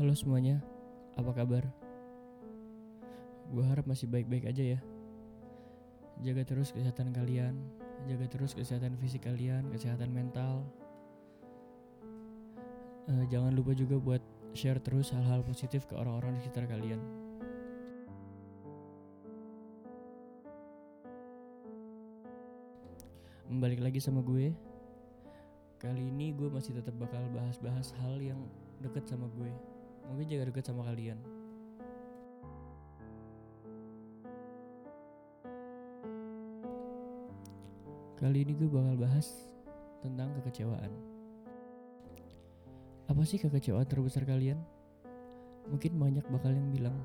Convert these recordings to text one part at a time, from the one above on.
Halo semuanya, apa kabar? Gue harap masih baik-baik aja ya. Jaga terus kesehatan kalian, jaga terus kesehatan fisik kalian, kesehatan mental. Eh, jangan lupa juga buat share terus hal-hal positif ke orang-orang di sekitar kalian. Balik lagi sama gue. Kali ini gue masih tetap bakal bahas-bahas hal yang deket sama gue. Mungkin juga deket sama kalian. Kali ini gue bakal bahas tentang kekecewaan. Apa sih kekecewaan terbesar kalian? Mungkin banyak bakal yang bilang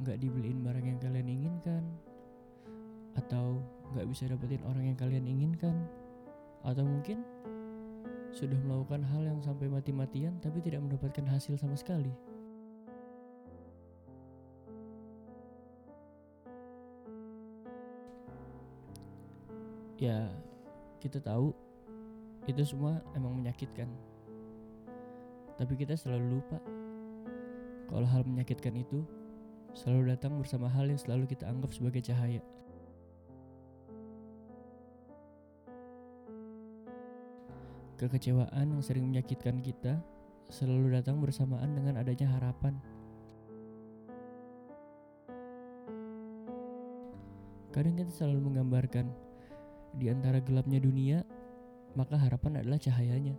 nggak dibeliin barang yang kalian inginkan, atau nggak bisa dapetin orang yang kalian inginkan, atau mungkin sudah melakukan hal yang sampai mati-matian tapi tidak mendapatkan hasil sama sekali. Ya, kita tahu itu semua emang menyakitkan. Tapi kita selalu lupa kalau hal menyakitkan itu selalu datang bersama hal yang selalu kita anggap sebagai cahaya. Kekecewaan yang sering menyakitkan kita selalu datang bersamaan dengan adanya harapan. Kadang kita selalu menggambarkan di antara gelapnya dunia, maka harapan adalah cahayanya.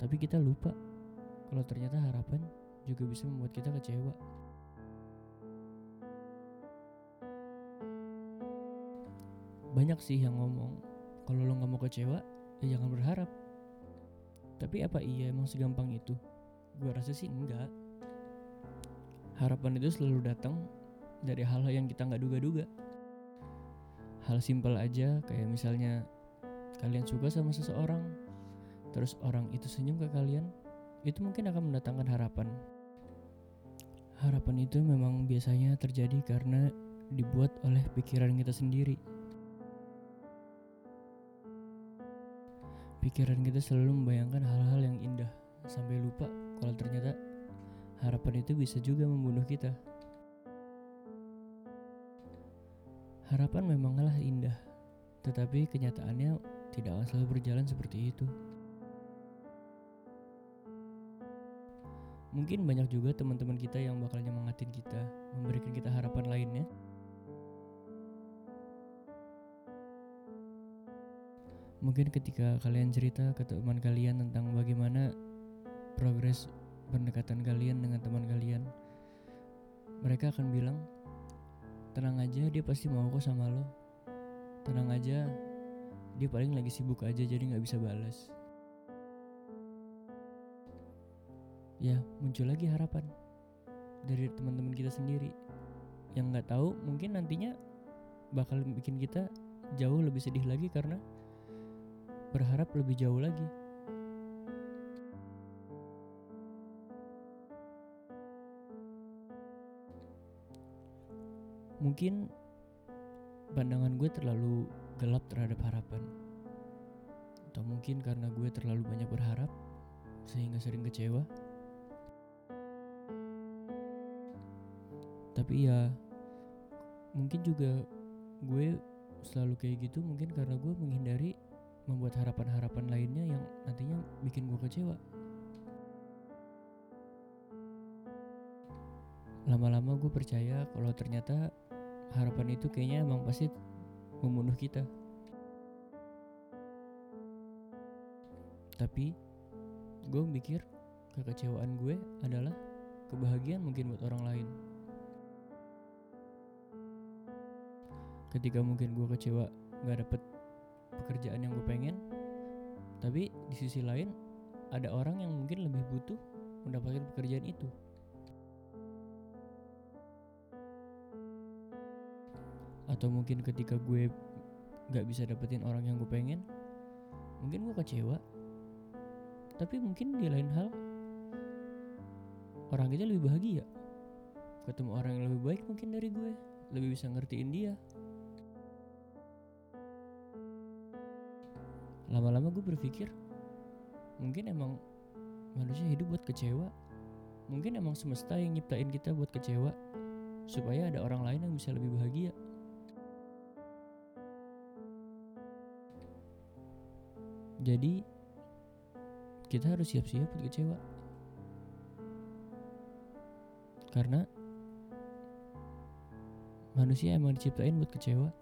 Tapi kita lupa kalau ternyata harapan juga bisa membuat kita kecewa. Banyak sih yang ngomong kalau lo nggak mau kecewa, ya jangan berharap. Tapi apa iya emang segampang itu? Gue rasa sih enggak. Harapan itu selalu datang dari hal-hal yang kita nggak duga-duga. Hal simpel aja kayak misalnya kalian suka sama seseorang, terus orang itu senyum ke kalian, itu mungkin akan mendatangkan harapan. Harapan itu memang biasanya terjadi karena dibuat oleh pikiran kita sendiri. Pikiran kita selalu membayangkan hal-hal yang indah sampai lupa kalau ternyata harapan itu bisa juga membunuh kita. Harapan memanglah indah, tetapi kenyataannya tidak akan selalu berjalan seperti itu. Mungkin banyak juga teman-teman kita yang bakal nyemangatin kita, memberikan kita harapan lainnya. Mungkin ketika kalian cerita ke teman kalian tentang bagaimana progres pendekatan kalian dengan teman kalian, mereka akan bilang, tenang aja dia pasti mau kok sama lo. Tenang aja, dia paling lagi sibuk aja jadi nggak bisa balas. Ya muncul lagi harapan dari teman-teman kita sendiri yang nggak tahu mungkin nantinya bakal bikin kita jauh lebih sedih lagi karena berharap lebih jauh lagi. Mungkin pandangan gue terlalu gelap terhadap harapan. Atau mungkin karena gue terlalu banyak berharap sehingga sering kecewa. Tapi ya mungkin juga gue selalu kayak gitu mungkin karena gue menghindari membuat harapan-harapan lainnya yang nantinya bikin gue kecewa. Lama-lama gue percaya kalau ternyata harapan itu kayaknya emang pasti membunuh kita. Tapi gue mikir kekecewaan gue adalah kebahagiaan mungkin buat orang lain. Ketika mungkin gue kecewa gak dapet pekerjaan yang gue pengen, tapi di sisi lain ada orang yang mungkin lebih butuh mendapatkan pekerjaan itu. Atau mungkin ketika gue gak bisa dapetin orang yang gue pengen, mungkin gue kecewa. Tapi mungkin di lain hal, orang itu lebih bahagia. Ketemu orang yang lebih baik mungkin dari gue, lebih bisa ngertiin dia. Lama-lama gue berpikir, mungkin emang manusia hidup buat kecewa. Mungkin emang semesta yang nyiptain kita buat kecewa supaya ada orang lain yang bisa lebih bahagia. Jadi kita harus siap-siap buat kecewa. Karena manusia emang diciptain buat kecewa